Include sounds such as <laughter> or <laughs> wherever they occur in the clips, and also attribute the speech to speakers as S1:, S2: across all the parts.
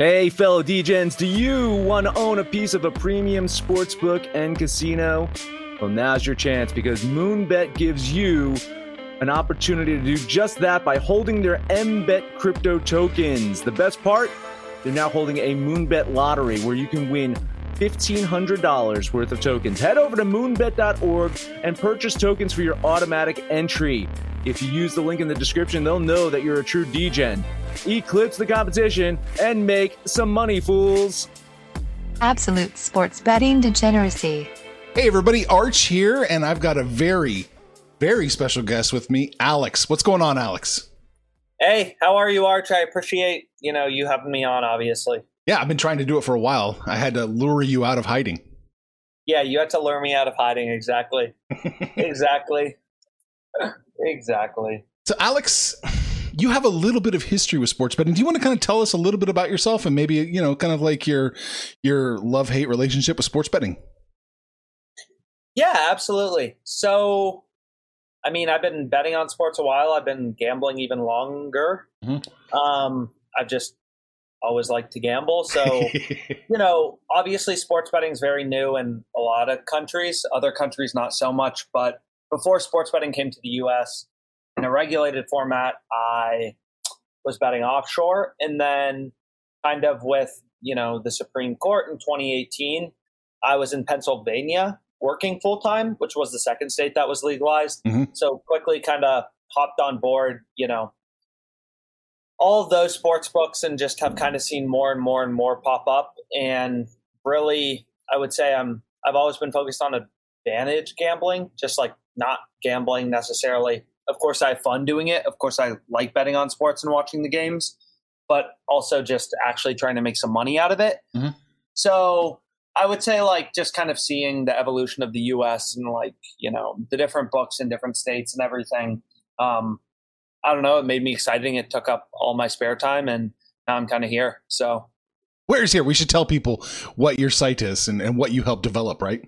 S1: Hey, fellow DJs, do you want to own a piece of a premium sportsbook and casino? Well, now's your chance because Moonbet gives you an opportunity to do just that by holding their MBET crypto tokens. The best part? They're now holding a Moonbet lottery where you can win $1,500 worth of tokens. Head over to moonbet.org and purchase tokens for your automatic entry. If you use the link in the description, they'll know that you're a true DGen. Eclipse the competition and make some money, fools.
S2: Absolute sports betting degeneracy.
S3: Hey, everybody, Arch here, and I've got a very, very special guest with me, Alex. What's going on, Alex?
S4: Hey, how are you, Arch? I appreciate you know you having me on. Obviously,
S3: Yeah, I've been trying to do it for a while. I had to lure you out of hiding.
S4: yeah, you had to lure me out of hiding. Exactly, <laughs> exactly, <laughs> exactly.
S3: So, Alex, you have a little bit of history with sports betting. Do you want to kind of tell us a little bit about yourself and maybe you know, kind of like your your love hate relationship with sports betting?
S4: Yeah, absolutely. So, I mean, I've been betting on sports a while. I've been gambling even longer.
S3: Mhm.
S4: Um, I've just always like to gamble. So, <laughs> you know, obviously sports betting is very new in a lot of countries. Other countries, not so much. But before sports betting came to the U.S. in a regulated format, I was betting offshore, and then kind of with you know the Supreme Court in 2018, I was in Pennsylvania working full time, which was the second state that was legalized.
S3: Mhm.
S4: So quickly, kind of hopped on board. You know, all of those sports books and just have kind of seen more and more and more pop up and really i would say i'm i've always been focused on advantage gambling just like not gambling necessarily. Of course i have fun doing it. Of course i like betting on sports and watching the games but also just actually trying to make some money out of it.
S3: Mhm.
S4: so i would say like just kind of seeing the evolution of the us and like you know the different books in different states and everything um I don't know. It made me exciting. It took up all my spare time, and now I'm kind of here. So,
S3: Where's here? We should tell people what your site is and, and what you help develop, right?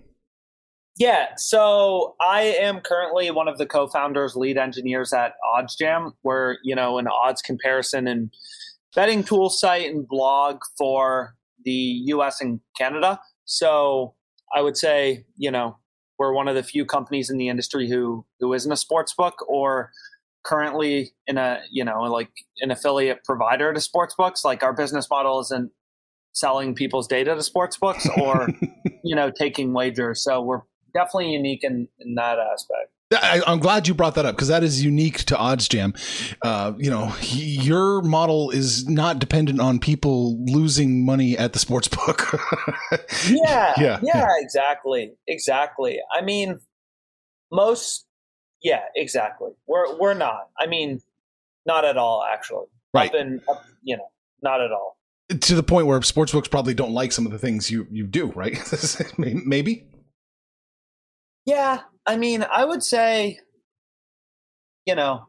S4: yeah. So I am currently one of the co-founders, lead engineers at OddsJam. We're you know an odds comparison and betting tool site and blog for the U.S. and Canada. So I would say you know we're one of the few companies in the industry who who isn't a sports book or currently in a you know like an affiliate provider to sports books like our business model isn't selling people's data to sports books or <laughs> you know taking wagers so we're definitely unique in in that aspect
S3: I, I'm glad you brought that up because that is unique to OddsJam. Uh, you know, y- your model is not dependent on people losing money at the sports book. <laughs>
S4: yeah,
S3: Yeah,
S4: yeah, exactly, exactly. I mean, most, yeah, exactly. We're we're not. I mean, not at all. Actually,
S3: Right.
S4: Up in, up, you know, not at all.
S3: to the point where sports books probably don't like some of the things you you do, right? <laughs> Maybe.
S4: Yeah, I mean, I would say, you know,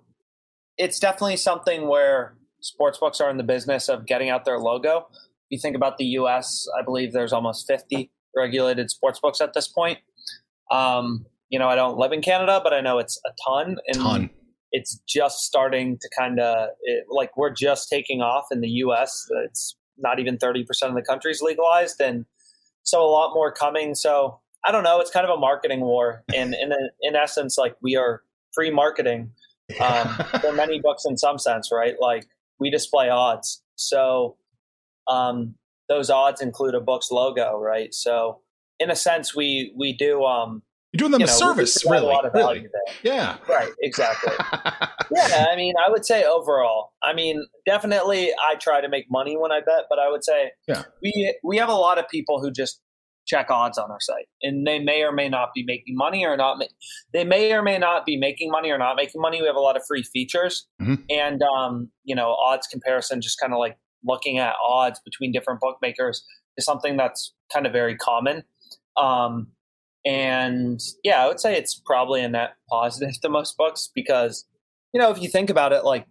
S4: it's definitely something where sportsbooks are in the business of getting out their logo. If you think about the U.S., I believe there's almost 50 regulated sportsbooks at this point. Um, you know, I don't live in Canada, but I know it's a ton, and
S3: Ton.
S4: it's just starting to kind of like we're just taking off in the U.S. It's not even 30% of the country's legalized, and so a lot more coming. So I don't know. It's kind of a marketing war, <laughs> and in in essence, like we are free marketing um, for <laughs> many books in some sense, right? Like we display odds, so um, those odds include a book's logo, right? So in a sense, we we do. Um,
S3: You're doing them
S4: you
S3: a
S4: know,
S3: service, really.
S4: A lot of
S3: really. Yeah.
S4: Right, exactly. <laughs> yeah, I mean, I would say overall, I mean, definitely, I try to make money when I bet, but I would say,
S3: Yeah.
S4: we we have a lot of people who just check odds on our site, and they may or may not be making money or not. Ma- they may or may not be making money or not making money. We have a lot of free features,
S3: Mhm.
S4: and um, you know, odds comparison, just kind of like looking at odds between different bookmakers is something that's kind of very common. Um, and yeah, I would say it's probably a net positive <laughs> to most books because, you know, if you think about it, like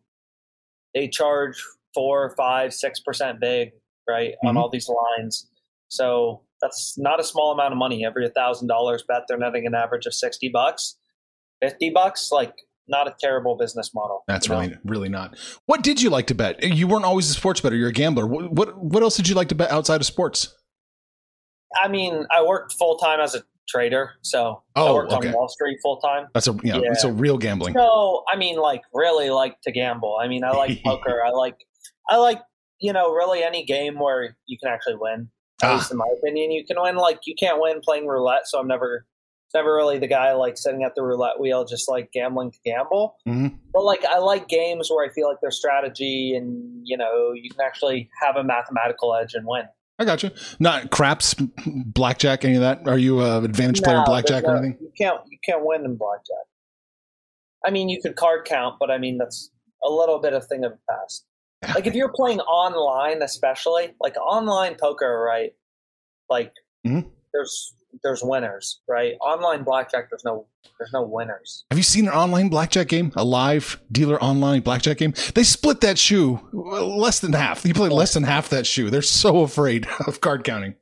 S4: they charge four, five, six percent vig, right, on
S3: Mhm.
S4: all these lines. So that's not a small amount of money. Every thousand dollars bet, they're netting an average of sixty bucks, fifty bucks. Like not a terrible business model.
S3: That's
S4: you know?
S3: really really not. What did you like to bet? You weren't always a sports bettor. You're a gambler. What what, what else did you like to bet outside of sports?
S4: I mean, I worked full time as a trader, so I
S3: Oh,
S4: worked
S3: okay.
S4: on Wall Street full time.
S3: That's a know,
S4: Yeah.
S3: it's a real gambling.
S4: No, I mean, like really like to gamble. I mean, I like <laughs> poker. I like, I like, you know, really any game where you can actually win. At
S3: Ah.
S4: least in my opinion, you can win. Like you can't win playing roulette. So I'm never, never really the guy like sitting at the roulette wheel, just like gambling to gamble.
S3: Mhm.
S4: But like I like games where I feel like there's strategy and you know you can actually have a mathematical edge and win.
S3: I got you. Not craps, blackjack, any of that. Are you a advantage player in blackjack or anything?
S4: You can't you can't win in blackjack. I mean, you could card count, but I mean that's a little bit of thing of the past. Like if you're playing online, especially like online poker, right? Like
S3: Mhm.
S4: there's there's winners, right? Online blackjack, there's no there's no winners.
S3: Have you seen an online blackjack game? A live dealer online blackjack game? They split that shoe less than half. You play less than half that shoe. They're so afraid <laughs> of card counting.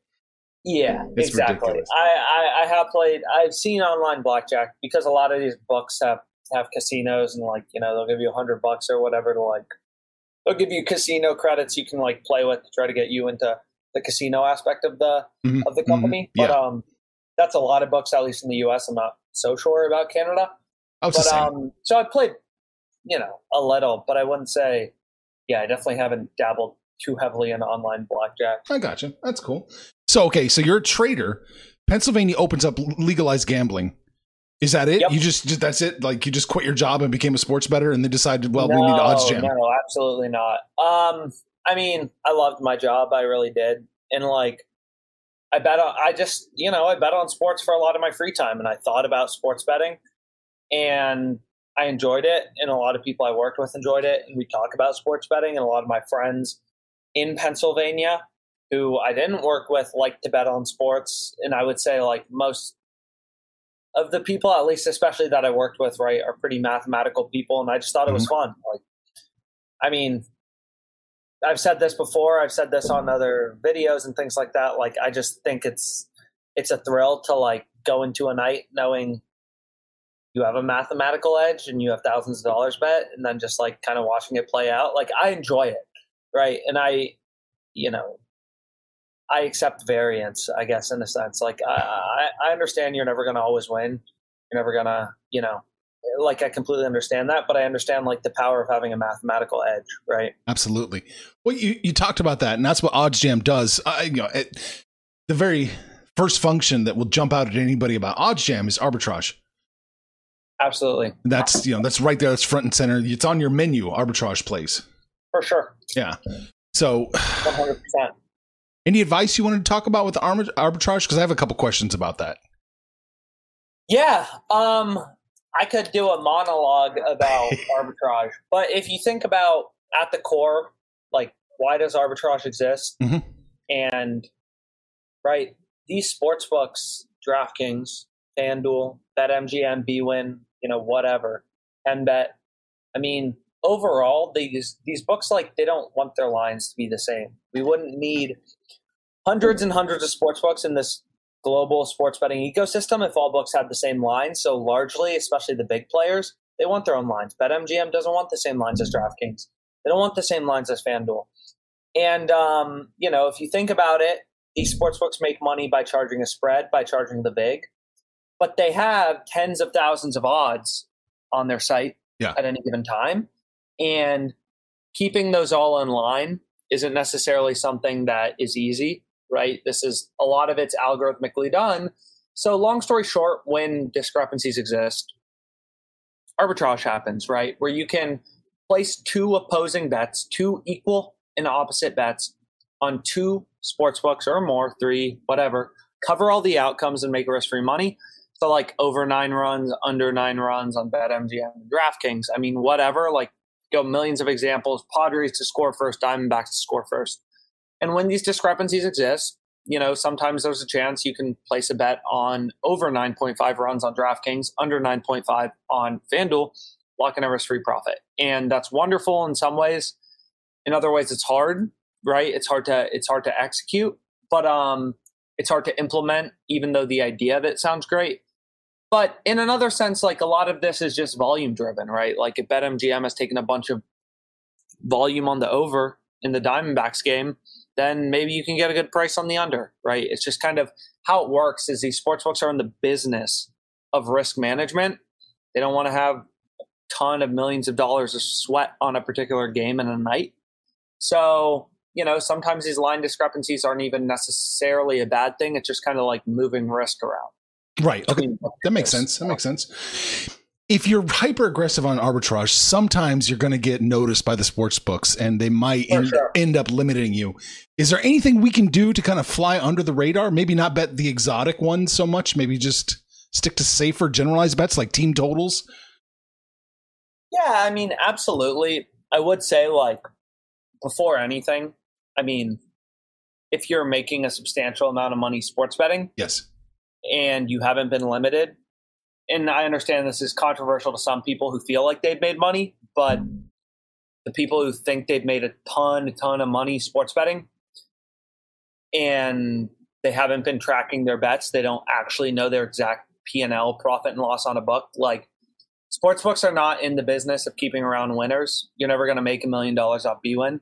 S4: Yeah,
S3: It's
S4: exactly. I, I I have played. I've seen online blackjack because a lot of these books have have casinos and like you know they'll give you a hundred bucks or whatever to like they'll give you casino credits you can like play with to try to get you into the casino aspect of the
S3: Mhm,
S4: of the
S3: mhm,
S4: company.
S3: yeah.
S4: But um, that's a lot of books, at least in the U.S. I'm not so sure about Canada.
S3: Oh,
S4: But um, so I played, you know, a little, but I wouldn't say, yeah, I definitely haven't dabbled too heavily in online blackjack.
S3: I gotcha. That's cool. So okay, so you're a trader. Pennsylvania opens up legalized gambling. Is that it?
S4: Yep.
S3: You just, just that's it? Like you just quit your job and became a sports bettor, and then decided, well, we need OddsJam.
S4: No, absolutely not. Um, I mean, I loved my job. I really did. And like, I bet on, I just, you know, I bet on sports for a lot of my free time and I thought about sports betting and I enjoyed it. And a lot of people I worked with enjoyed it. And we talk about sports betting and a lot of my friends in Pennsylvania who I didn't work with like to bet on sports. And I would say like most of the people, at least especially that I worked with, right, are pretty mathematical people, and I just thought it was mm-hmm. fun. Like, I mean, I've said this before. I've said this on other videos and things like that. Like, I just think it's it's a thrill to like go into a night knowing you have a mathematical edge and you have thousands of dollars bet, and then just like kind of watching it play out. Like, I enjoy it, right? And I, you know, I accept variance, I guess, in a sense. Like I, I, I understand you're never going to always win. You're never to, you know, like I completely understand that, but I understand like the power of having a mathematical edge, right?
S3: Absolutely. Well, you, you talked about that, and that's what OddsJam does. Uh, you know, it, the very first function that will jump out at anybody about OddsJam is arbitrage.
S4: Absolutely,
S3: That's you know that's right there. That's front and center. It's on your menu. Arbitrage plays.
S4: for sure,
S3: Yeah. So,
S4: one hundred percent.
S3: any advice you wanted to talk about with arbitrage? Because I have a couple questions about that.
S4: Yeah, um, I could do a monologue about <laughs> arbitrage, but if you think about at the core, like why does arbitrage exist?
S3: Mhm.
S4: And right, these sports books, DraftKings, FanDuel, BetMGM, BWin, you know, whatever, NBet. I mean, overall, these these books like they don't want their lines to be the same. We wouldn't need hundreds and hundreds of sports books in this global sports betting ecosystem if all books had the same lines. So largely, especially the vig players, they want their own lines. BetMGM doesn't want the same lines as DraftKings. They don't want the same lines as FanDuel. And um, you know, if you think about it, these sports books make money by charging a spread, by charging the big, but they have tens of thousands of odds on their site
S3: Yeah.
S4: at any given time, and keeping those all in line isn't necessarily something that is easy, right? This is a lot of it's algorithmically done. So, long story short, when discrepancies exist, arbitrage happens, right? Where you can place two opposing bets, two equal and opposite bets on two sports books or more, three, whatever, cover all the outcomes and make risk free money. So, like over nine runs, under nine runs on BetMGM and DraftKings. I mean, whatever, like go millions of examples. Padres to score first, Diamondbacks to score first. And when these discrepancies exist, you know, sometimes there's a chance you can place a bet on over 9.5 runs on DraftKings, under 9.5 on FanDuel, locking a risk-free profit. And that's wonderful in some ways. In other ways, it's hard, right? It's hard to it's hard to execute, but um, it's hard to implement. Even though the idea of it sounds great, but in another sense, like a lot of this is just volume driven, right? Like if BetMGM has taken a bunch of volume on the over in the Diamondbacks game, then maybe you can get a good price on the under, right? It's just kind of how it works is these sportsbooks are in the business of risk management. They don't want to have a ton of millions of dollars of sweat on a particular game in a night. So, you know, sometimes these line discrepancies aren't even necessarily a bad thing. It's just kind of like moving risk around.
S3: Right. Okay. That makes sense. That makes sense. If you're hyper aggressive on arbitrage, sometimes you're going to get noticed by the sports books and they might end, sure. end, up limiting you. Is there anything we can do to kind of fly under the radar? Maybe not bet the exotic ones so much, maybe just stick to safer generalized bets like team totals?
S4: Yeah, I mean, absolutely. I would say, like, before anything, I mean, if you're making a substantial amount of money sports betting,
S3: yes,
S4: and you haven't been limited. And I understand this is controversial to some people who feel like they've made money, but the people who think they've made a ton, ton of money sports betting and they haven't been tracking their bets, they don't actually know their exact P&L profit and loss on a book. Like sports books are not in the business of keeping around winners. You're never going to make a million dollars off BWin.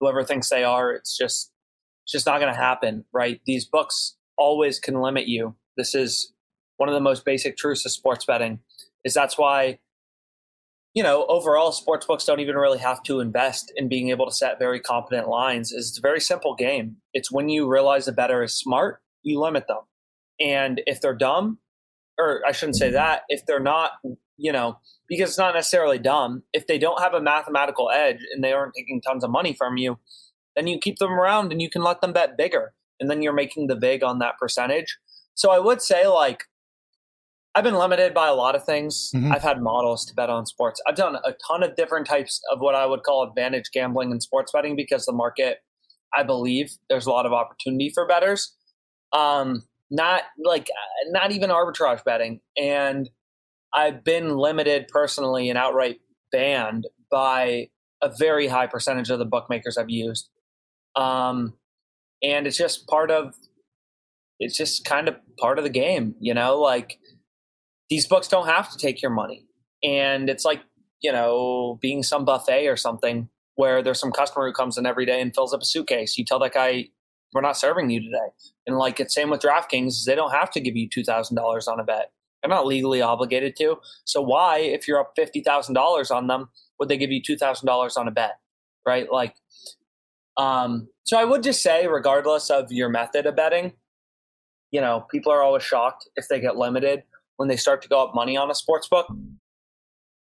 S4: Whoever thinks they are, it's just it's just not going to happen, right? These books always can limit you. This is one of the most basic truths of sports betting. Is that's why you know overall sports books don't even really have to invest in being able to set very competent lines. It's a very simple game. It's when you realize the bettor is smart, you limit them, and if they're dumb, or I shouldn't say that, if they're not, you know, because it's not necessarily dumb. If they don't have a mathematical edge and they aren't taking tons of money from you, then you keep them around and you can let them bet bigger and then you're making the vig on that percentage. So I would say like I've been limited by a lot of things. Mm-hmm. I've had models to bet on sports. I've done a ton of different types of what I would call advantage gambling and sports betting because the market, I believe, there's a lot of opportunity for bettors. Um, not like not even arbitrage betting, and I've been limited personally and outright banned by a very high percentage of the bookmakers I've used. Um, and it's just part of it's just kind of part of the game you know like these books don't have to take your money. And it's like you know being some buffet or something where there's some customer who comes in every day and fills up a suitcase. You tell that guy we're not serving you today. And like it's same with draftkings they don't have to give you $2000 on a bet. They're not legally obligated to. So why if you're up $50000 on them would they give you $2000 on a bet right? Like um, so I would just say, regardless of your method of betting, you know, people are always shocked if they get limited when they start to go up money on a sports book.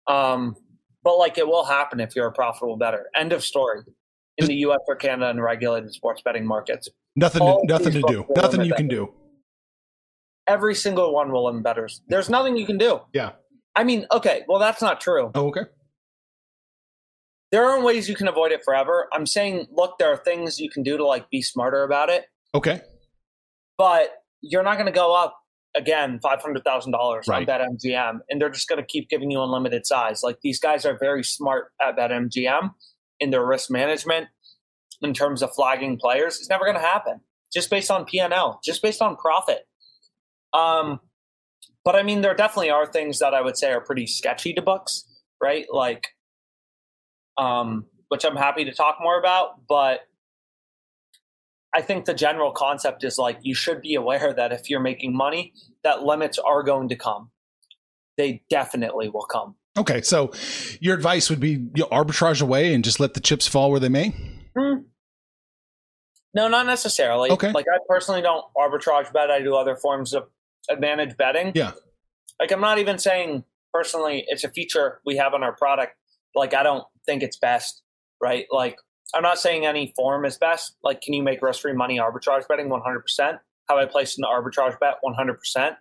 S4: Um, but like it will happen if you're a profitable bettor. End of story. In the U.S. or Canada and regulated sports betting markets,
S3: nothing, to, nothing to do, nothing you can do.
S4: Every single one will limit bettors. There's nothing you can do.
S3: Yeah.
S4: I mean, okay, well that's not true.
S3: Oh, okay
S4: there aren't ways you can avoid it forever. I'm saying, look, there are things you can do to like be smarter about it.
S3: Okay.
S4: But you're not going to go up again five hundred thousand dollars on BetMGM, and they're just going to keep giving you unlimited size. Like these guys are very smart at BetMGM in their risk management in terms of flagging players. It's never going to happen just based on PNL, just based on profit. Um, but I mean, there definitely are things that I would say are pretty sketchy to books, right? Like um, which I'm happy to talk more about. But I think the general concept is like you should be aware that if you're making money, that limits are going to come. They definitely will come.
S3: Okay, so your advice would be you arbitrage away and just let the chips fall where they may.
S4: Hmm. No, not necessarily.
S3: Okay.
S4: Like I personally don't arbitrage bet. I do other forms of advantage betting.
S3: Yeah.
S4: Like I'm not even saying personally it's a feature we have on our product. Like I don't think it's best, right? Like I'm not saying any form is best. Like can you make risk free money arbitrage betting 100%? Have I placed an arbitrage bet 100%? Can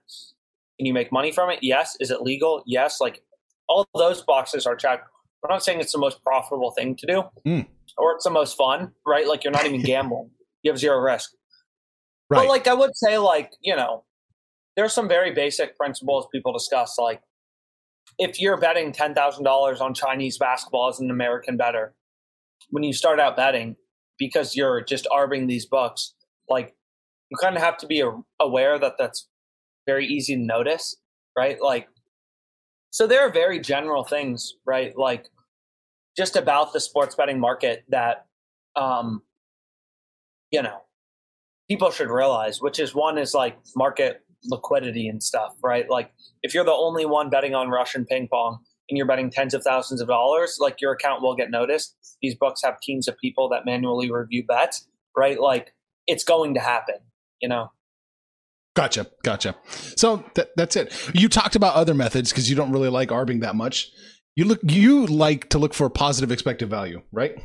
S4: you make money from it? Yes. Is it legal? Yes. Like all those boxes are checked. I'm not saying it's the most profitable thing to do
S3: Mm.
S4: or it's the most fun, right? Like you're not even gambling. You have zero risk.
S3: Right.
S4: But like I would say, like, you know, there's some very basic principles people discuss. Like if you're betting ten thousand dollars on Chinese basketball as an American bettor, when you start out betting, because you're just arbing these books, like you kind of have to be aware that that's very easy to notice, right? Like, so there are very general things, right? Like just about the sports betting market that, um, you know, people should realize, which is one is like market liquidity and stuff, right? Like if you're the only one betting on Russian ping pong and you're betting tens of thousands of dollars, like your account will get noticed. These books have teams of people that manually review bets, right? Like it's going to happen, you know?
S3: Gotcha, gotcha. So that, that's it. You talked about other methods because you don't really like arbing that much. You look, you like to look for positive expected value, right?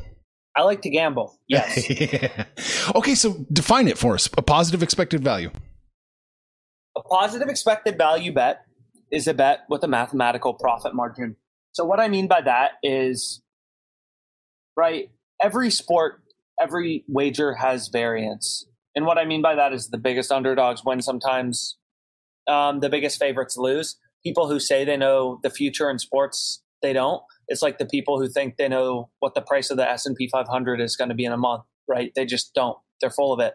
S4: I like to gamble. Yes. <laughs>
S3: okay, so define it for us. A positive expected value.
S4: A positive expected value bet is a bet with a mathematical profit margin. So, what I mean by that is, right, every sport, every wager has variance. And what I mean by that is the biggest underdogs win sometimes, um, the biggest favorites lose. People who say they know the future in sports, they don't. It's like the people who think they know what the price of the S&P 500 is going to be in a month, right? They just don't. They're full of it.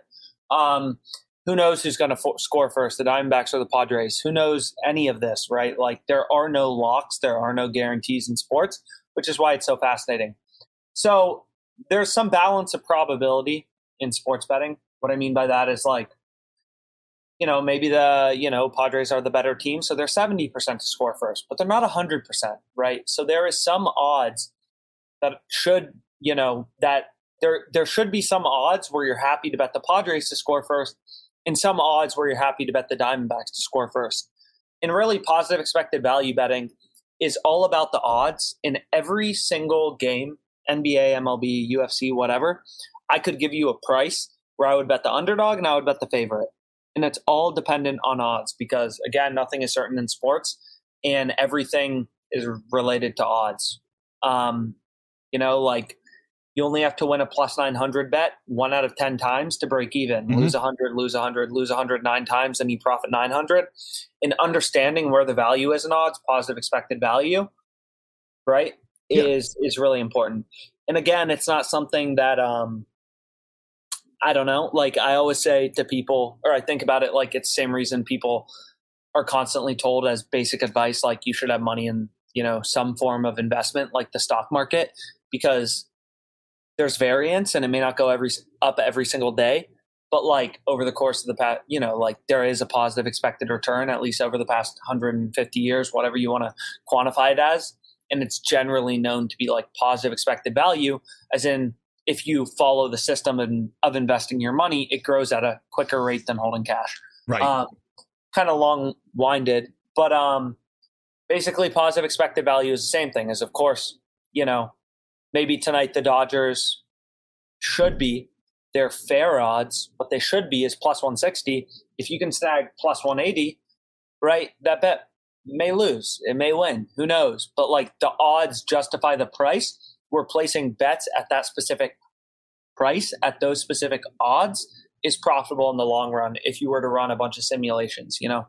S4: Um, who knows who's going to fo- score first, the Diamondbacks or the Padres? Who knows any of this, right? Like there are no locks, there are no guarantees in sports, which is why it's so fascinating. So there's some balance of probability in sports betting. What I mean by that is like, you know, maybe the, you know, Padres are the better team, so they're 70% to score first, but they're not 100%, right? So there is some odds that should, you know, that there there should be some odds where you're happy to bet the Padres to score first and some odds where you're happy to bet the Diamondbacks to score first. And really, positive expected value betting is all about the odds in every single game NBA, MLB, UFC, whatever. I could give you a price where I would bet the underdog and I would bet the favorite. And it's all dependent on odds because, again, nothing is certain in sports and everything is related to odds. Um, you know, like you only have to win a plus 900 bet one out of 10 times to break even.
S3: Mhm.
S4: Lose 100, lose 100, lose 109 times, and you profit 900. And understanding where the value is in odds, positive expected value, right,
S3: Yeah.
S4: is is really important. And again, it's not something that um I don't know. Like I always say to people, or I think about it like it's the same reason people are constantly told as basic advice, like you should have money in, you know, some form of investment, like the stock market, because there's variance and it may not go every up every single day but like over the course of the past you know like there is a positive expected return at least over the past 150 years whatever you want to quantify it as and it's generally known to be like positive expected value as in if you follow the system and of investing your money it grows at a quicker rate than holding cash
S3: Right.
S4: um, kind of long winded, but um, basically, positive expected value is the same thing as, of course, you know, maybe tonight the Dodgers should be their fair odds. What they should be is plus 160. If you can snag plus 180, right, that bet may lose. It may win. Who knows? But like the odds justify the price. We're placing bets at that specific price, at those specific odds is profitable in the long run if you were to run a bunch of simulations, you know?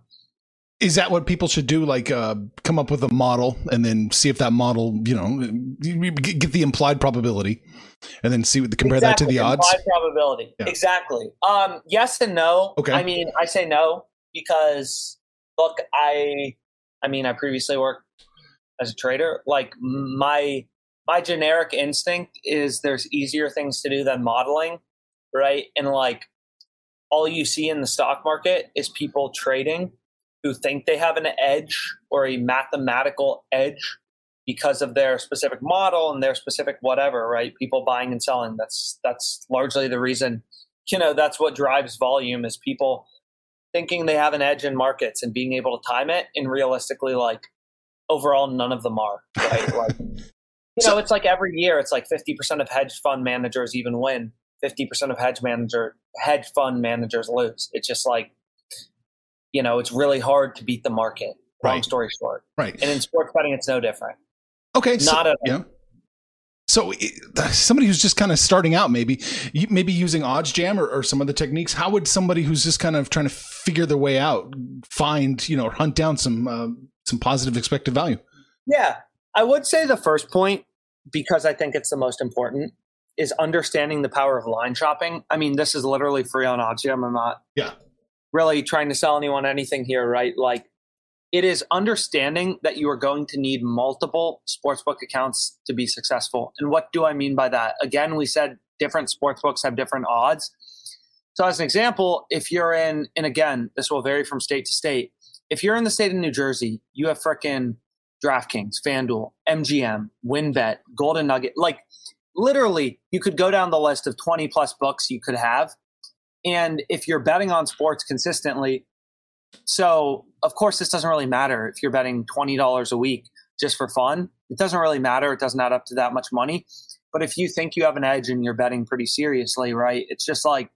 S3: Is that what people should do? Like, uh, come up with a model and then see if that model, you know, get the implied probability, and then see what compare that to the
S4: Exactly,
S3: odds.
S4: implied probability.
S3: Yeah.
S4: Exactly. Um, yes and no.
S3: Okay.
S4: I mean, I say no because look, I, I mean, I previously worked as a trader. Like my my generic instinct is there's easier things to do than modeling, right? And like all you see in the stock market is people trading who think they have an edge or a mathematical edge because of their specific model and their specific whatever, right? People buying and selling. That's that's largely the reason. You know, that's what drives volume is people thinking they have an edge in markets and being able to time it. And realistically, like overall, none of them are. Right? like, <laughs> you know, it's like every year, it's like fifty percent of hedge fund managers even win. Fifty percent of hedge manager hedge fund managers lose. It's just like, you know, it's really hard to beat the market. Long
S3: Right.
S4: story short.
S3: Right.
S4: And in sports betting, it's no different.
S3: Okay. So,
S4: Not at all.
S3: yeah. So somebody who's just kind of starting out, maybe maybe using OddsJam or, or some other techniques. How would somebody who's just kind of trying to figure their way out find you know hunt down some uh, some positive expected value?
S4: Yeah, I would say the first point, because I think it's the most important, is understanding the power of line shopping. I mean, this is literally free on Oddsjam. I'm not
S3: Yeah.
S4: Really trying to sell anyone anything here, right? Like, it is understanding that you are going to need multiple sportsbook accounts to be successful. And what do I mean by that? Again, we said different sportsbooks have different odds. So, as an example, if you're in, and again, this will vary from state to state. If you're in the state of New Jersey, you have frickin' DraftKings, FanDuel, MGM, WynnBET, Golden Nugget. Like, literally, you could go down the list of 20 plus books you could have. And if you're betting on sports consistently, so of course, this doesn't really matter if you're betting $20 a week just for fun. It doesn't really matter. It doesn't add up to that much money. But if you think you have an edge and you're betting pretty seriously, right? It's just like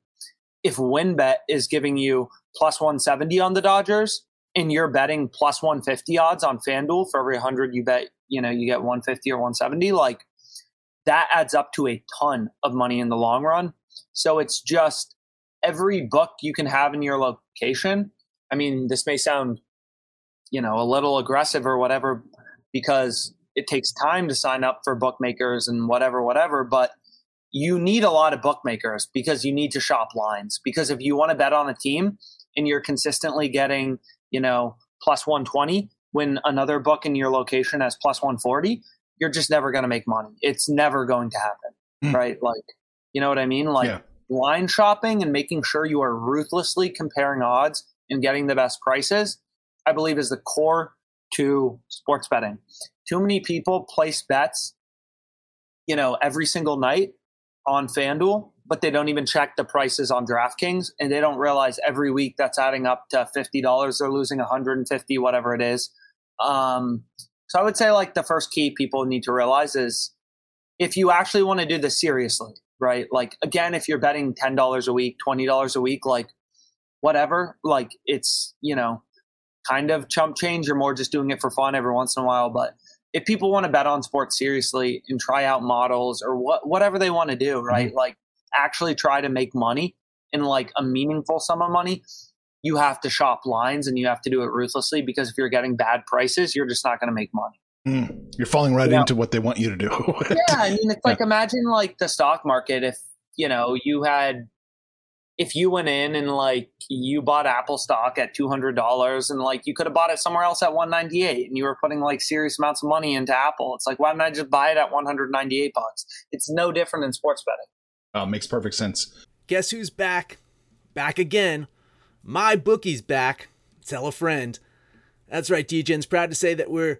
S4: if WynnBET is giving you plus 170 on the Dodgers and you're betting plus 150 odds on FanDuel for every 100 you bet, you know, you get 150 or 170, like that adds up to a ton of money in the long run. So it's just every book you can have in your location. I mean, this may sound, you know, a little aggressive or whatever because it takes time to sign up for bookmakers and whatever, whatever, but you need a lot of bookmakers because you need to shop lines. Because if you want to bet on a team and you're consistently getting, you know, plus 120 when another book in your location has plus 140, you're just never going to make money. It's never going to happen.
S3: Hmm.
S4: Right. Like, you know what I mean? Like
S3: Yeah.
S4: Line shopping and making sure you are ruthlessly comparing odds and getting the best prices, I believe is the core to sports betting. Too many people place bets, you know, every single night on FanDuel, but they don't even check the prices on DraftKings and they don't realize every week that's adding up to $50. They're losing 150, whatever it is. Um, so I would say like the first key people need to realize is if you actually want to do this seriously, right? Like again, if you're betting $10 a week, $20 a week, like whatever, like it's, you know, kind of chump change. You're more just doing it for fun every once in a while. But if people want to bet on sports seriously and try out models or what whatever they want to do, mm-hmm. right? Like actually try to make money in like a meaningful sum of money, you have to shop lines and you have to do it ruthlessly because if you're getting bad prices, you're just not going to make money.
S3: Mm. You're falling right
S4: Yeah.
S3: into what they want you to do. <laughs>
S4: yeah, I mean, it's like imagine like the stock market. If you know you had, if you went in and like you bought Apple stock at two hundred dollars, and like you could have bought it somewhere else at one ninety eight, and you were putting like serious amounts of money into Apple. It's like why didn't I just buy it at one hundred ninety eight bucks? It's no different in sports betting.
S3: oh, makes perfect sense.
S5: Guess who's back? Back again. My bookie's back. Tell a friend. That's right, DJ's proud to say that we're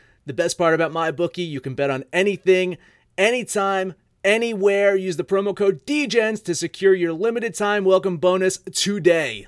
S5: The best part about my bookie, you can bet on anything, anytime, anywhere. Use the promo code DEGENS to secure your limited time welcome bonus today.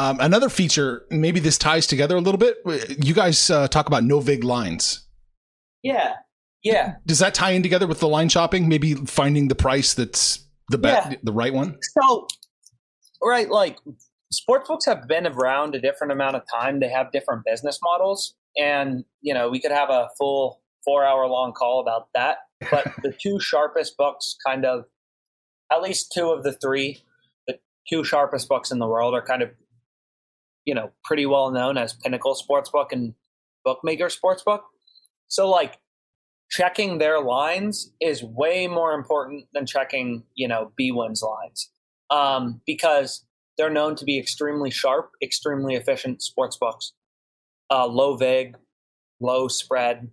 S3: Um, another feature, maybe this ties together a little bit. You guys uh, talk about no vig lines.
S4: Yeah, yeah.
S3: Does that tie in together with the line shopping? Maybe finding the price that's the bet,
S4: Yeah.
S3: the right one.
S4: So, right, like sportsbooks have been around a different amount of time. They have different business models, and you know we could have a full four-hour-long call about that. But <laughs> the two sharpest books, kind of, at least two of the three, the two sharpest books in the world are kind of, you know, pretty well known as Pinnacle Sportsbook and Bookmaker Sportsbook. So, like, checking their lines is way more important than checking, you know, BWin's lines um, because they're known to be extremely sharp, extremely efficient sports books, uh, low vig, low spread.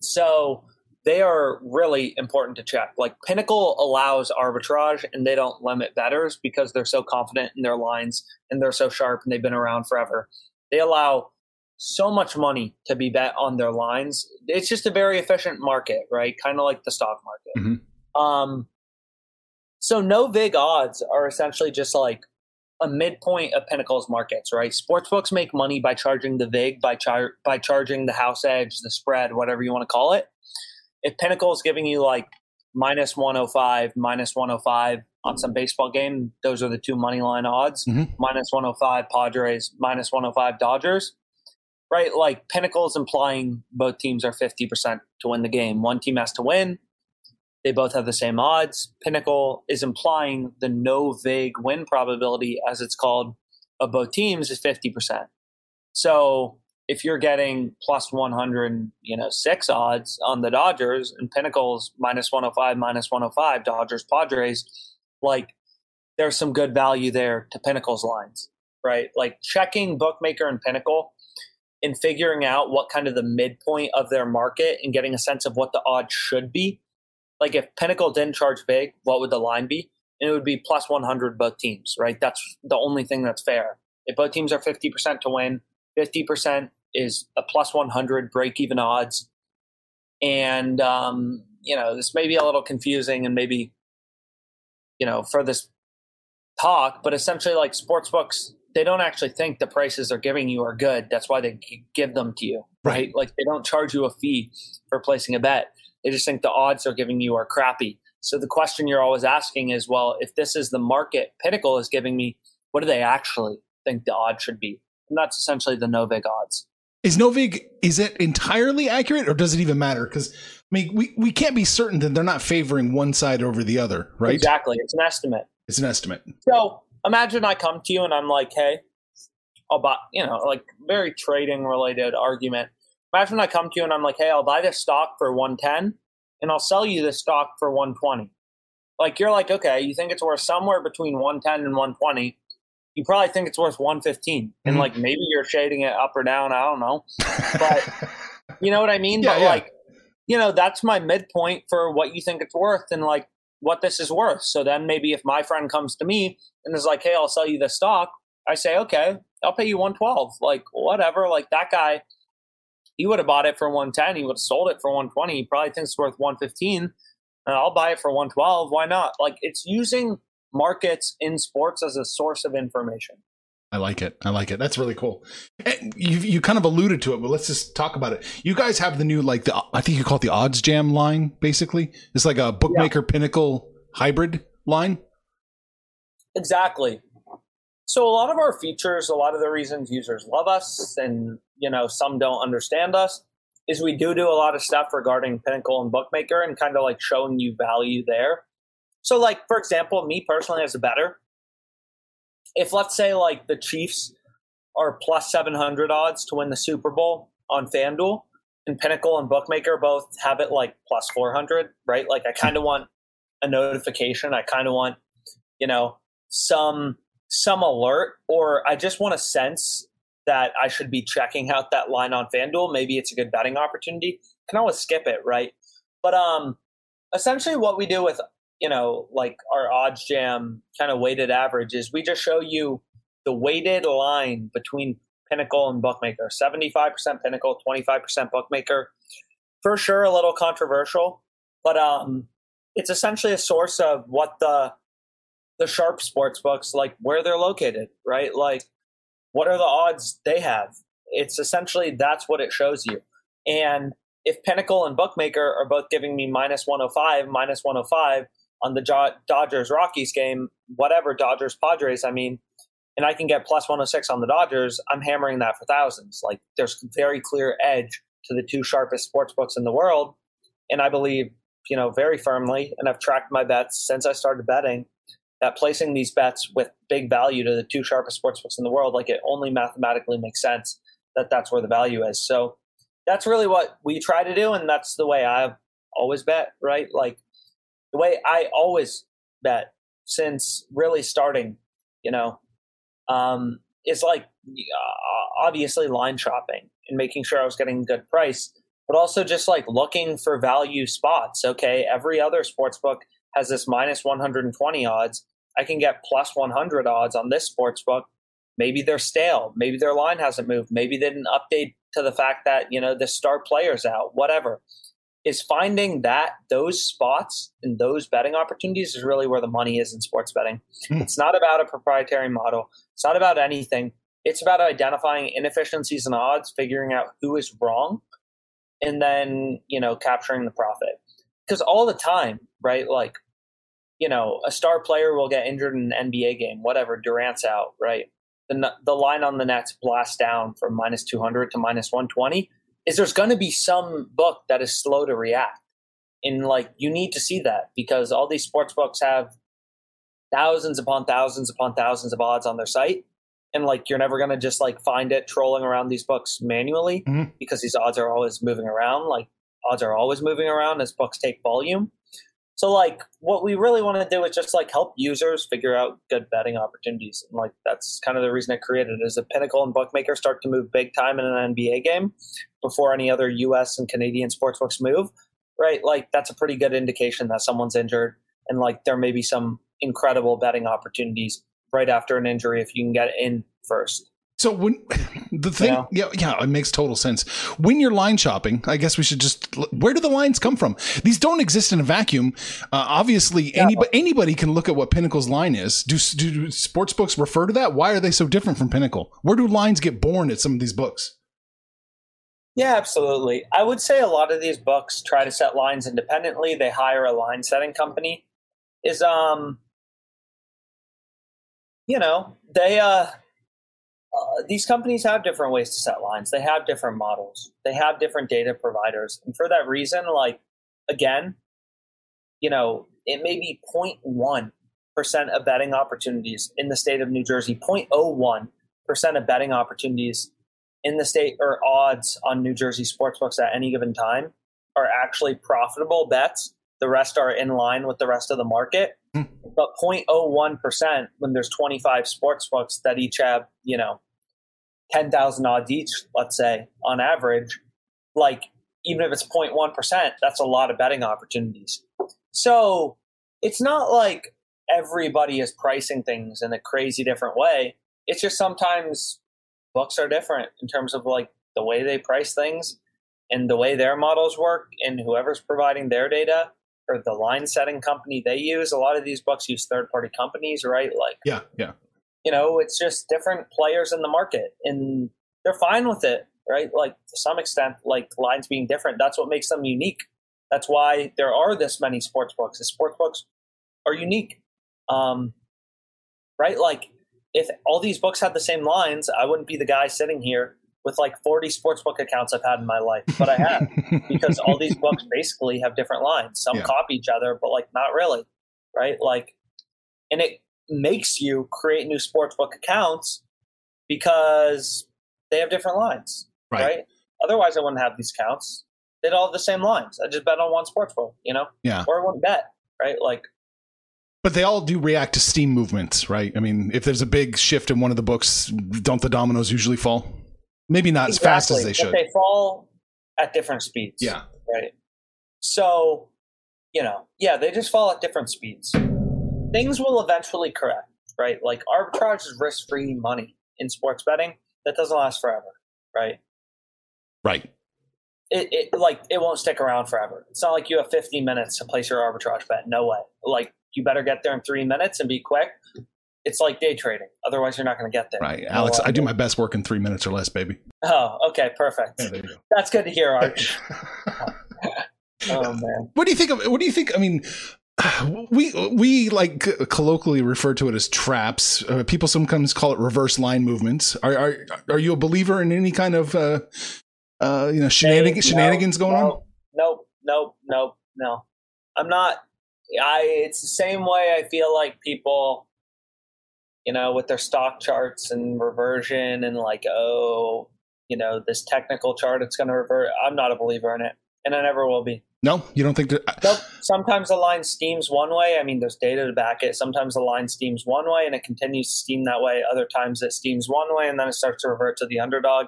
S4: So they are really important to check. Like Pinnacle allows arbitrage and they don't limit bettors because they're so confident in their lines and they're so sharp and they've been around forever. They allow so much money to be bet on their lines. It's just a very efficient market, right? Kind of like the stock market. Um, so no vig odds are essentially just like a midpoint of Pinnacle's markets, right? Sportsbooks make money by charging the vig, by char- by charging the house edge, the spread, whatever you want to call it. If Pinnacle is giving you like minus 105, minus 105 on some baseball game, those are the two money line odds.
S3: Mhm.
S4: Minus 105 Padres, minus 105 Dodgers. Right? Like Pinnacle is implying both teams are 50% to win the game. One team has to win. They both have the same odds. Pinnacle is implying the no vig win probability, as it's called, of both teams is 50%. So if you're getting plus 100, you know, six odds on the Dodgers and Pinnacle's minus 105, minus 105, Dodgers, Padres, like there's some good value there to Pinnacle's lines, right? Like checking Bookmaker and Pinnacle and figuring out what kind of the midpoint of their market and getting a sense of what the odds should be. Like if Pinnacle didn't charge vig, what would the line be? And it would be plus 100 both teams, right? That's the only thing that's fair. If both teams are 50% to win, 50% is a plus 100 break even odds. And, um, you know, this may be a little confusing and maybe, you know, for this talk, but essentially, like sports books, they don't actually think the prices they're giving you are good. That's why they give them to you, right? Like they don't charge you a fee for placing a bet. They just think the odds they're giving you are crappy. So the question you're always asking is, well, if this is the market Pinnacle is giving me, what do they actually think the odds should be? And that's essentially the no vig odds.
S3: Is no vig is it entirely accurate or does it even matter? Because I mean, we, we can't be certain that they're not favoring one side over the other, right?
S4: Exactly. It's an estimate.
S3: It's an estimate.
S4: So imagine I come to you and I'm like, hey, I'll buy, you know, like very trading related argument. Imagine I come to you and I'm like, hey, I'll buy this stock for 110 and I'll sell you this stock for 120. Like you're like, okay, you think it's worth somewhere between 110 and 120. You probably think it's worth 115. And
S3: Mhm.
S4: like maybe you're shading it up or down. I don't know. But <laughs> you know what I mean?
S3: Yeah,
S4: but
S3: yeah.
S4: like, you know, that's my midpoint for what you think it's worth and like what this is worth. So then maybe if my friend comes to me and is like, hey, I'll sell you the stock, I say, okay, I'll pay you 112. Like, whatever. Like that guy, he would have bought it for 110. He would have sold it for 120. He probably thinks it's worth 115. And I'll buy it for 112. Why not? Like, it's using markets in sports as a source of information.
S3: I like it. I like it. That's really cool. And you you kind of alluded to it, but let's just talk about it. You guys have the new like the I think you call it the OddsJam line. Basically, it's like a bookmaker pinnacle hybrid line.
S4: Exactly. So a lot of our features, a lot of the reasons users love us and you know some don't understand us is we do do a lot of stuff regarding Pinnacle and Bookmaker and kind of like showing you value there. So like for example, me personally as a bettor, if let's say like the Chiefs are plus 700 odds to win the Super Bowl on FanDuel and Pinnacle and Bookmaker both have it like plus 400, right? Like I kind of want a notification. I kind of want, you know, some some alert or I just want a sense that I should be checking out that line on FanDuel, maybe it's a good betting opportunity. Can always skip it, right? But um essentially what we do with you know like our OddsJam kind of weighted average is we just show you the weighted line between pinnacle and bookmaker. 75% pinnacle 25% bookmaker. For sure a little controversial but um it's essentially a source of what the the sharp sports books like where they're located right? Like what are the odds they have? It's essentially that's what it shows you. And if pinnacle and bookmaker are both giving me minus 105 minus 105 on the dodgers rockies game whatever dodgers padres i mean and i can get plus 106 on the dodgers i'm hammering that for thousands like there's very clear edge to the two sharpest sports books in the world and i believe you know very firmly and i've tracked my bets since i started betting that placing these bets with big value to the two sharpest sports books in the world, like it only mathematically makes sense that that's where the value is. So that's really what we try to do, and that's the way I've always bet. Right, like the way I always bet since really starting, you know, um, is like uh, obviously line shopping and making sure I was getting a good price, but also just like looking for value spots. Okay, every other sports book has this minus 120 odds. I can get plus 100 odds on this sports book. Maybe they're stale. Maybe their line hasn't moved. Maybe they didn't update to the fact that, you know, the star player's out, whatever. Is finding that those spots and those betting opportunities is really where the money is in sports betting. Mm. It's not about a proprietary model. It's not about anything. It's about identifying inefficiencies and odds, figuring out who is wrong, and then, you know, capturing the profit. Because all the time, right? Like you know, a star player will get injured in an NBA game, whatever, Durant's out, right? The, the line on the Nets blast down from minus 200 to minus 120 is there's going to be some book that is slow to react. And like, you need to see that because all these sports books have thousands upon thousands upon thousands of odds on their site. And like, you're never going to just like find it trolling around these books manually mm-hmm. because these odds are always moving around. Like, odds are always moving around as books take volume. So like what we really want to do is just like help users figure out good betting opportunities. And like that's kind of the reason I created it is that Pinnacle and Bookmaker start to move big time in an NBA game before any other US and Canadian sportsbooks move. Right? Like that's a pretty good indication that someone's injured and like there may be some incredible betting opportunities right after an injury if you can get in first.
S3: So when <laughs> the thing, yeah. yeah, yeah, it makes total sense. When you're line shopping, I guess we should just where do the lines come from? These don't exist in a vacuum. Uh, obviously, yeah. anybody anybody can look at what Pinnacle's line is. Do, do sports books refer to that? Why are they so different from Pinnacle? Where do lines get born at some of these books?
S4: Yeah, absolutely. I would say a lot of these books try to set lines independently. They hire a line setting company. Is um, you know, they uh uh, these companies have different ways to set lines. They have different models. They have different data providers. And for that reason, like, again, you know, it may be 0.1% of betting opportunities in the state of New Jersey, 0.01% of betting opportunities in the state or odds on New Jersey sportsbooks at any given time are actually profitable bets. The rest are in line with the rest of the market. Mm. But 0.01% when there's 25 sportsbooks that each have, you know, 10,000 odds each, let's say, on average, like even if it's 0.1%, that's a lot of betting opportunities. So it's not like everybody is pricing things in a crazy different way. It's just sometimes books are different in terms of like the way they price things and the way their models work and whoever's providing their data or the line setting company they use. A lot of these books use third party companies, right? Like,
S3: yeah, yeah
S4: you know, it's just different players in the market and they're fine with it, right? Like to some extent, like lines being different, that's what makes them unique. That's why there are this many sports books. The sports books are unique. Um, right? Like if all these books had the same lines, I wouldn't be the guy sitting here with like 40 sportsbook accounts I've had in my life, but I have <laughs> because all these books basically have different lines. Some yeah. copy each other, but like not really, right? Like, and it makes you create new sportsbook accounts because they have different lines, right? right? Otherwise, I wouldn't have these accounts. They'd all have the same lines. I just bet on one sportsbook, you know?
S3: Yeah.
S4: Or I wouldn't bet, right? Like,
S3: But they all do react to steam movements, right? I mean, if there's a big shift in one of the books, don't the dominoes usually fall? Maybe not exactly. as fast as they should.
S4: They fall at different speeds.
S3: Yeah.
S4: Right. So, you know, yeah, they just fall at different speeds. Things will eventually correct, right? Like arbitrage is risk free money in sports betting that doesn't last forever, right?
S3: Right.
S4: It, it like it won't stick around forever. It's not like you have 15 minutes to place your arbitrage bet. No way. Like you better get there in three minutes and be quick. It's like day trading. Otherwise, you're not going to get there.
S3: Right, Alex. I do my best work in three minutes or less, baby.
S4: Oh, okay, perfect. Yeah, go. That's good to hear, Arch. <laughs>
S3: oh man. What do you think of? What do you think? I mean, we we like colloquially refer to it as traps. Uh, people sometimes call it reverse line movements. Are are are you a believer in any kind of uh, uh, you know shenanigans, hey, no, going
S4: no,
S3: on?
S4: Nope, nope, nope, no. I'm not. I. It's the same way. I feel like people, you know, with their stock charts and reversion and like, oh, you know, this technical chart, it's going to revert. I'm not a believer in it, and I never will be.
S3: No, you don't think that?
S4: Uh, nope. Sometimes the line steams one way. I mean, there's data to back it. Sometimes the line steams one way and it continues to steam that way. Other times it steams one way and then it starts to revert to the underdog.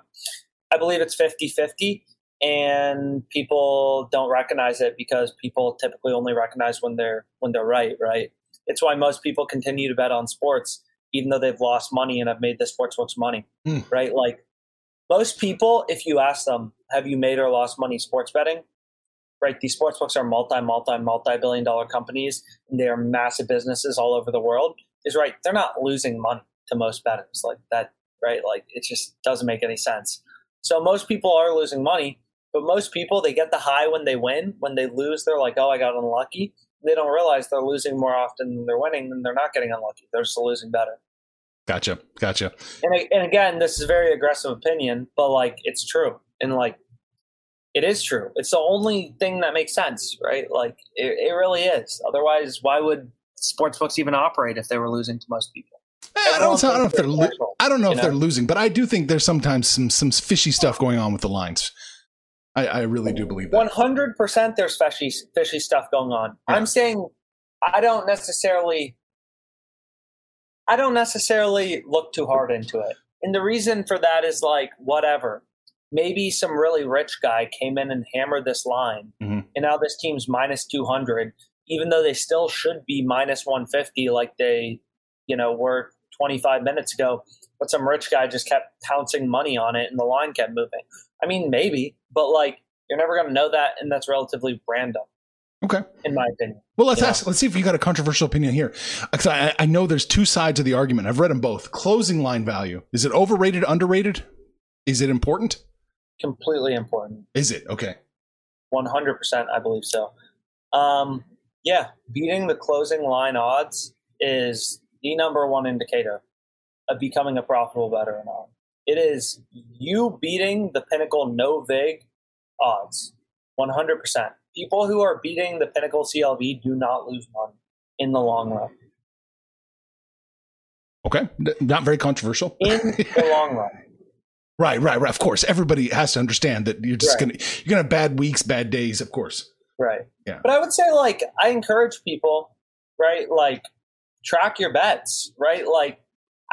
S4: I believe it's 50 50 and people don't recognize it because people typically only recognize when they're when they're right right it's why most people continue to bet on sports even though they've lost money and have made the sports books money mm. right like most people if you ask them have you made or lost money sports betting right these sports books are multi multi multi billion dollar companies and they are massive businesses all over the world is right they're not losing money to most bettors like that right like it just doesn't make any sense so most people are losing money, but most people they get the high when they win. When they lose, they're like, "Oh, I got unlucky." They don't realize they're losing more often than they're winning, and they're not getting unlucky. They're just losing better.
S3: Gotcha, gotcha.
S4: And and again, this is a very aggressive opinion, but like it's true, and like it is true. It's the only thing that makes sense, right? Like it, it really is. Otherwise, why would sports books even operate if they were losing to most people?
S3: Eh, I don't, I don't know if they're lo- I don't know if know? they're losing, but I do think there's sometimes some some fishy stuff going on with the lines. I, I really do believe that.
S4: One hundred percent, there's fishy fishy stuff going on. Yeah. I'm saying I don't necessarily I don't necessarily look too hard into it, and the reason for that is like whatever. Maybe some really rich guy came in and hammered this line, mm-hmm. and now this team's minus two hundred, even though they still should be minus one fifty, like they you know were 25 minutes ago, but some rich guy just kept pouncing money on it and the line kept moving. I mean, maybe, but like you're never going to know that, and that's relatively random.
S3: Okay.
S4: In my opinion.
S3: Well, let's ask. Let's see if you got a controversial opinion here. Because I, I know there's two sides of the argument. I've read them both. Closing line value is it overrated, underrated? Is it important?
S4: Completely important.
S3: Is it okay?
S4: One hundred percent, I believe so. Um, yeah, beating the closing line odds is the number one indicator of becoming a profitable bettor or not. It is you beating the Pinnacle no vig odds, 100%. People who are beating the Pinnacle CLV do not lose money in the long run.
S3: Okay, not very controversial.
S4: In the <laughs> long run.
S3: Right, right, right. Of course, everybody has to understand that you're just right. gonna you're gonna have bad weeks, bad days. Of course.
S4: Right.
S3: Yeah.
S4: But I would say, like, I encourage people, right? Like, track your bets, right? Like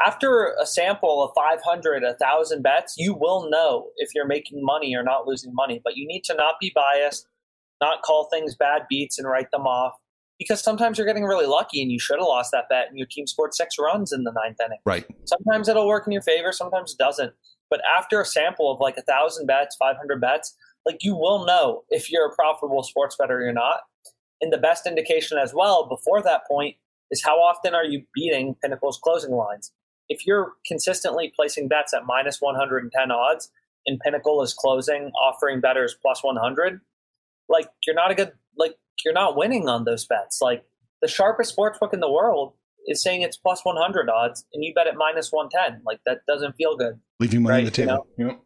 S4: after a sample of 500, 1,000 bets, you will know if you're making money or not losing money. But you need to not be biased, not call things bad beats and write them off. Because sometimes you're getting really lucky and you should have lost that bet and your team scored six runs in the ninth inning.
S3: Right.
S4: Sometimes it'll work in your favor, sometimes it doesn't. But after a sample of like a thousand bets, 500 bets, like you will know if you're a profitable sports bettor or you're not. And the best indication as well before that point is how often are you beating Pinnacle's closing lines? If you're consistently placing bets at minus 110 odds and Pinnacle is closing, offering bettors plus 100, like you're not a good, like you're not winning on those bets. Like the sharpest sportsbook in the world is saying it's plus 100 odds and you bet at minus 110. Like that doesn't feel good.
S3: Leaving money right? on the table.
S4: You know? Yep.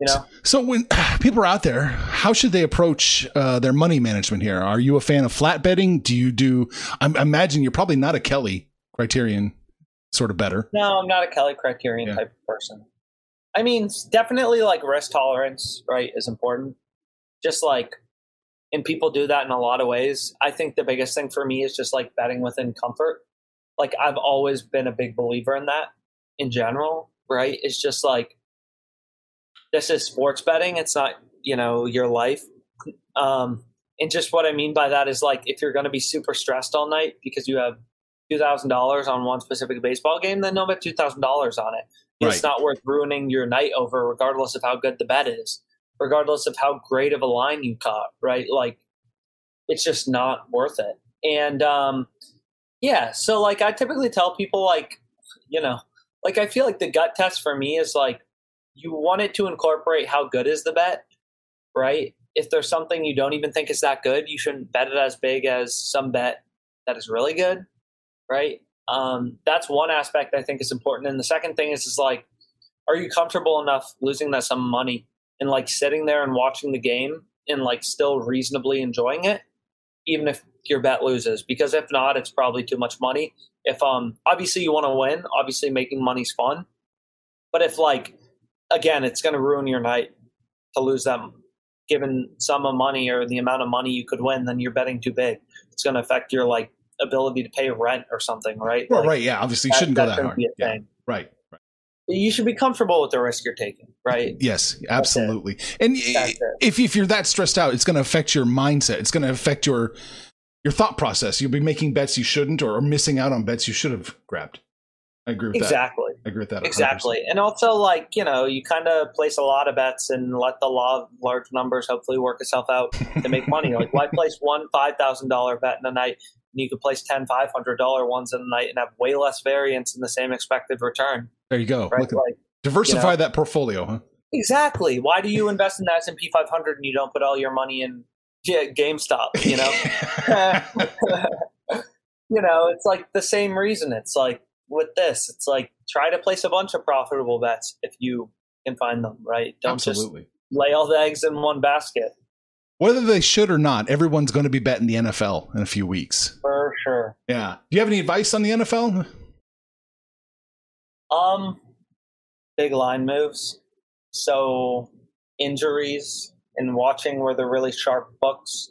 S4: You know?
S3: So when <sighs> people are out there, how should they approach uh, their money management here? Are you a fan of flat betting? Do you do? I imagine you're probably not a Kelly criterion sort of bettor.
S4: No, I'm not a Kelly criterion yeah. type of person. I mean, definitely like risk tolerance, right, is important. Just like and people do that in a lot of ways. I think the biggest thing for me is just like betting within comfort. Like I've always been a big believer in that in general, right? It's just like this is sports betting. It's not, you know, your life. Um, and just what I mean by that is like if you're going to be super stressed all night because you have two thousand dollars on one specific baseball game, then no bet two thousand dollars on it. It's not worth ruining your night over, regardless of how good the bet is, regardless of how great of a line you caught. Right? Like it's just not worth it. And um, yeah, so like I typically tell people like, you know, like I feel like the gut test for me is like you want it to incorporate how good is the bet, right? If there's something you don't even think is that good, you shouldn't bet it as big as some bet that is really good, right? Um, that's one aspect I think is important. And the second thing is is like, are you comfortable enough losing that some money and like sitting there and watching the game and like still reasonably enjoying it, even if your bet loses? Because if not, it's probably too much money. If um obviously you want to win, obviously making money's fun. But if like again, it's going to ruin your night to lose them given sum of money or the amount of money you could win, then you're betting too big. It's going to affect your like ability to pay rent or something, right?
S3: Well,
S4: Like,
S3: right. Yeah. Obviously, you shouldn't go
S4: that
S3: that hard. Yeah, right.
S4: You should be comfortable with the risk you're taking, right?
S3: Yes, absolutely. And
S4: That's
S3: if if you're that stressed out, it's going to affect your mindset. It's going to affect your your thought process. You'll be making bets you shouldn't, or missing out on bets you should have grabbed. I agree with that.
S4: Exactly.
S3: I agree with that. 100%.
S4: Exactly. And also, like, you know, you kind of place a lot of bets and let the law of large numbers hopefully work itself out to make money. <laughs> Like, why place one $5,000 bet in a night and you could place 10 $500 ones in a night and have way less variance in the same expected return?
S3: There you go.
S4: Right? Like,
S3: diversify
S4: you know.
S3: that portfolio, huh?
S4: exactly. Why do you invest in the S&P 500 and you don't put all your money in GameStop, you know? <laughs> <laughs> you know, it's like the same reason. It's like with this, it's like try to place a bunch of profitable bets if you can find them, right? Don't
S3: Absolutely.
S4: just lay all the eggs in one basket
S3: Whether they should or not, everyone's going to be betting the NFL in a few weeks.
S4: for sure.
S3: Yeah. Do you have any advice on the NFL?
S4: Um, big line moves. So injuries and watching where the really sharp books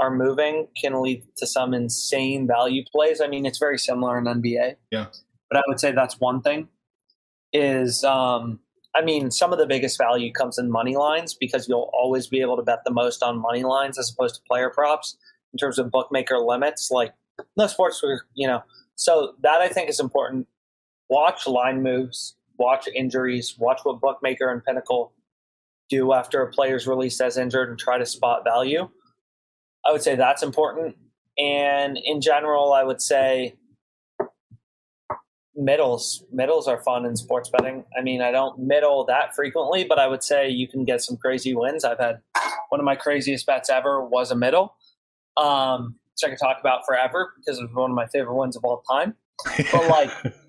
S4: are moving can lead to some insane value plays. I mean, it's very similar in NBA.
S3: Yeah.
S4: But I would say that's one thing. Is um, I mean, some of the biggest value comes in money lines because you'll always be able to bet the most on money lines as opposed to player props in terms of bookmaker limits. Like no sports, were- you know. So that I think is important. Watch line moves, watch injuries, watch what bookmaker and Pinnacle do after a player's released as injured, and try to spot value. I would say that's important. And in general, I would say middles. Middles are fun in sports betting. I mean, I don't middle that frequently, but I would say you can get some crazy wins. I've had one of my craziest bets ever was a middle, um, which I could talk about forever because it was one of my favorite ones of all time. But like <laughs>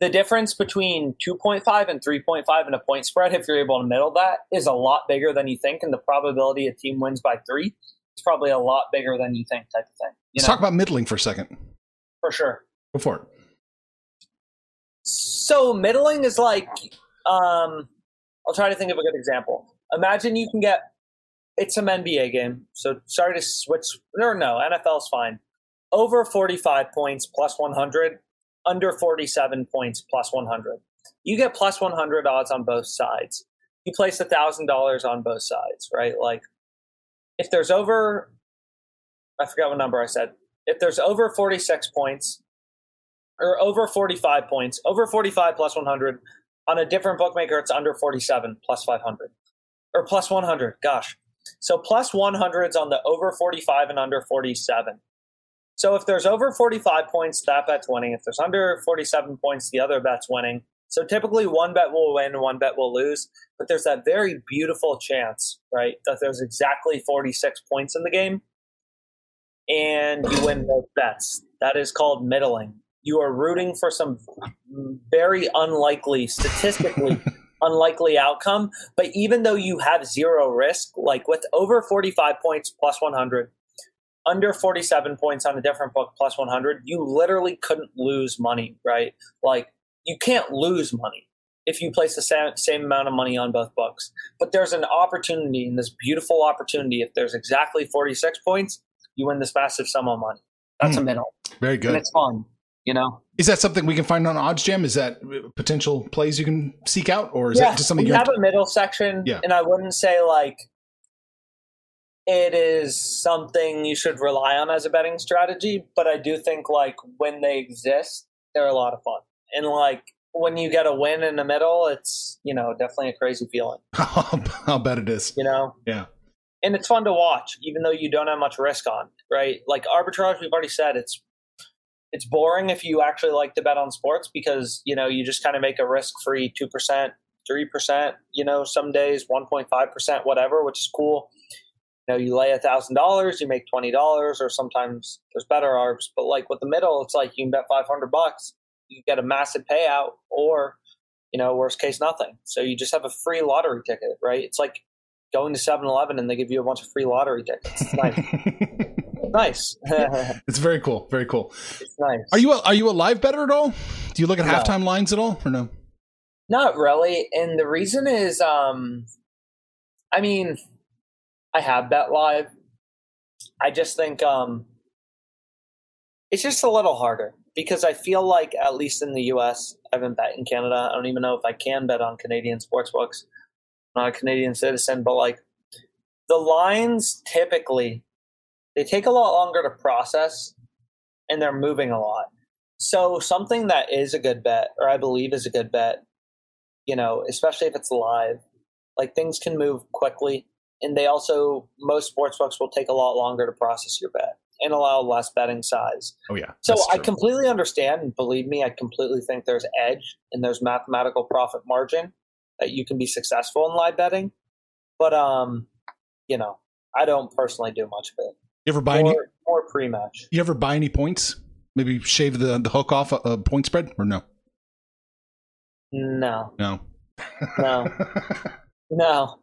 S4: the difference between 2.5 and 3.5 in a point spread, if you're able to middle that, is a lot bigger than you think. And the probability a team wins by three is probably a lot bigger than you think, type of thing. You
S3: Let's
S4: know,
S3: talk about middling for a second.
S4: for sure.
S3: Go for it.
S4: So middling is like, um, I'll try to think of a good example. Imagine you can get it's some NBA game. So sorry to switch. Or no, NFL's fine. Over 45 points plus 100, under 47 points plus 100. You get plus 100 odds on both sides. You place $1,000 on both sides, right? Like if there's over, I forgot what number I said. If there's over 46 points, or over 45 points, over 45 plus 100. On a different bookmaker, it's under 47 plus 500 or plus 100. Gosh. So plus 100s on the over 45 and under 47. So if there's over 45 points, that bet's winning. If there's under 47 points, the other bet's winning. So typically one bet will win, one bet will lose. But there's that very beautiful chance, right, that there's exactly 46 points in the game and you win both bets. That is called middling. You are rooting for some very unlikely, statistically <laughs> unlikely outcome. But even though you have zero risk, like with over 45 points plus 100, under 47 points on a different book plus 100, you literally couldn't lose money, right? Like you can't lose money if you place the same, same amount of money on both books. But there's an opportunity, and this beautiful opportunity. If there's exactly 46 points, you win this massive sum of money. That's
S3: Mm.
S4: a middle,
S3: Very
S4: and
S3: good.
S4: it's fun. You know,
S3: Is that something we can find on OddsJam? Is that potential plays you can seek out, or is that just something
S4: we
S3: you
S4: have a middle section,
S3: Yeah.
S4: and I wouldn't say like it is something you should rely on as a betting strategy, but I do think like when they exist, they're a lot of fun, and like when you get a win in the middle, it's you know definitely a crazy feeling. <laughs>
S3: I'll bet it is.
S4: You know,
S3: Yeah.
S4: and it's fun to watch, even though you don't have much risk on, right? Like arbitrage, we've already said it's it's boring if you actually like to bet on sports because you know you just kind of make a risk free two percent, three percent, you know, some days one point five percent, whatever, which is cool. You know, you lay a thousand dollars, you make twenty dollars, or sometimes there's bettor arbs. But like with the middle, it's like you can bet five hundred bucks, you get a massive payout, or you know, worst case, nothing. So you just have a free lottery ticket, right? It's like going to 7-Eleven and they give you a bunch of free lottery tickets. It's nice. <laughs> nice. it's <laughs>
S3: it's very cool. Very cool.
S4: It's nice.
S3: Are you a, are you a live better at all? Do you look at
S4: No.
S3: halftime lines at all, or no?
S4: Not really. And the reason is, um, I mean, I have bet live. I just think um, it's just a little harder because I feel like, at least in the US, I haven't bet in Canada. I don't even know if I can bet on Canadian sports books. I'm not a Canadian citizen, but like the lines typically, they take a lot longer to process and they're moving a lot. So something that is a good bet, or I believe is a good bet, you know, especially if it's live, like things can move quickly. And they also, most sportsbooks will take a lot longer to process your bet and allow less betting size.
S3: Oh yeah.
S4: So I completely understand, and believe me, I completely think there's edge and there's mathematical profit margin that you can be successful in live betting. But um, you know, I don't personally do much of it.
S3: you ever buy any?
S4: More, more pre-match.
S3: You ever buy any points? Maybe shave the the hook off a, a point spread, or no?
S4: No,
S3: No.
S4: no, <laughs> no.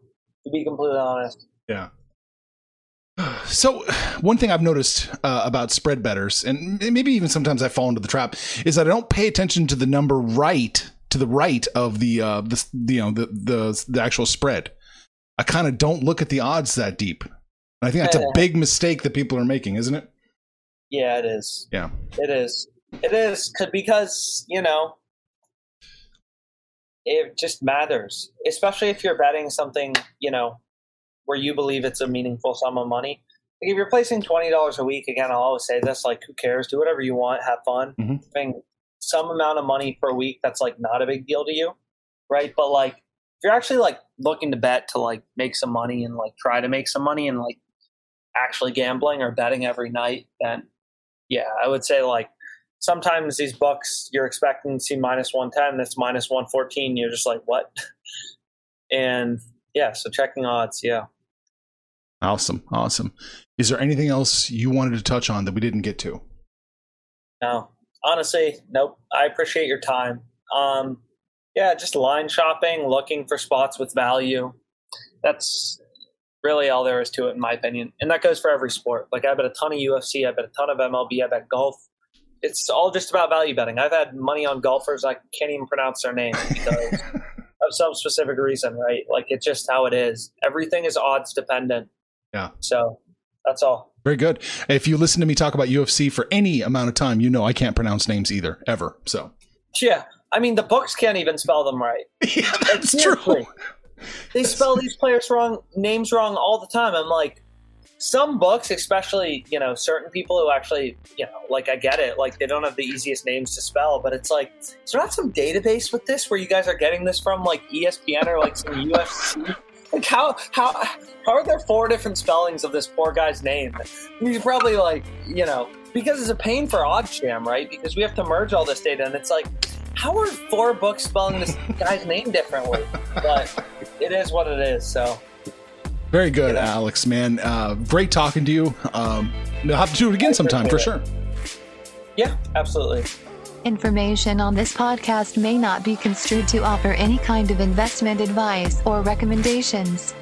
S4: To be completely honest.
S3: Yeah. <sighs> So, one thing I've noticed uh, about spread bettors, and maybe even sometimes I fall into the trap, is that I don't pay attention to the number right to the right of the uh, the you know the the the actual spread. I kind of don't look at the odds that deep. And I think that's a big mistake that people are making, isn't it?
S4: Yeah, it is.
S3: Yeah.
S4: it is. It is because you know it just matters, especially if you're betting something you know where you believe it's a meaningful sum of money. Like if you're placing twenty dollars a week, again, I'll always say this: like, who cares? Do whatever you want, have fun.
S3: Mm-hmm.
S4: Paying some amount of money per week that's like not a big deal to you, right? But like, if you're actually like looking to bet to like make some money and like try to make some money and like actually gambling or betting every night, then yeah, I would say like sometimes these books you're expecting to see minus 110, it's minus 114. You're just like, what? <laughs> And yeah, so checking odds, yeah.
S3: Awesome, awesome. Is there anything else you wanted to touch on that we didn't get to?
S4: No, honestly, nope. I appreciate your time. Um, yeah, just line shopping, looking for spots with value. That's really all there is to it, in my opinion. And that goes for every sport. Like I bet a ton of UFC, I bet a ton of MLB, I bet golf. It's all just about value betting. I've had money on golfers I can't even pronounce their name because <laughs> of some specific reason, right? Like it's just how it is. Everything is odds dependent.
S3: Yeah.
S4: So that's all.
S3: Very good. If you listen to me talk about UFC for any amount of time, you know I can't pronounce names either, ever. So
S4: Yeah. I mean, the books can't even spell them right. <laughs>
S3: yeah, that's true.
S4: They spell these players wrong, names wrong all the time. I'm like, some books, especially, you know, certain people who actually, you know, like I get it, like they don't have the easiest names to spell, but it's like, is there not some database with this where you guys are getting this from, like ESPN or like some <laughs> UFC? Like how how how are there four different spellings of this poor guy's name? He's probably like, you know, because it's a pain for OddsJam, right? Because we have to merge all this data, and it's like, how are four books spelling this guy's name differently? But it is what it is. So
S3: Very good,
S4: Yeah.
S3: Alex, man. Uh, great talking to you. Um, we'll have to do it again sometime for sure.
S4: yeah, absolutely.
S2: Information on this podcast may not be construed to offer any kind of investment advice or recommendations.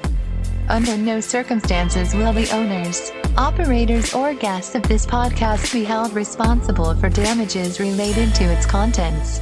S2: Under no circumstances will the owners, operators, or guests of this podcast be held responsible for damages related to its contents.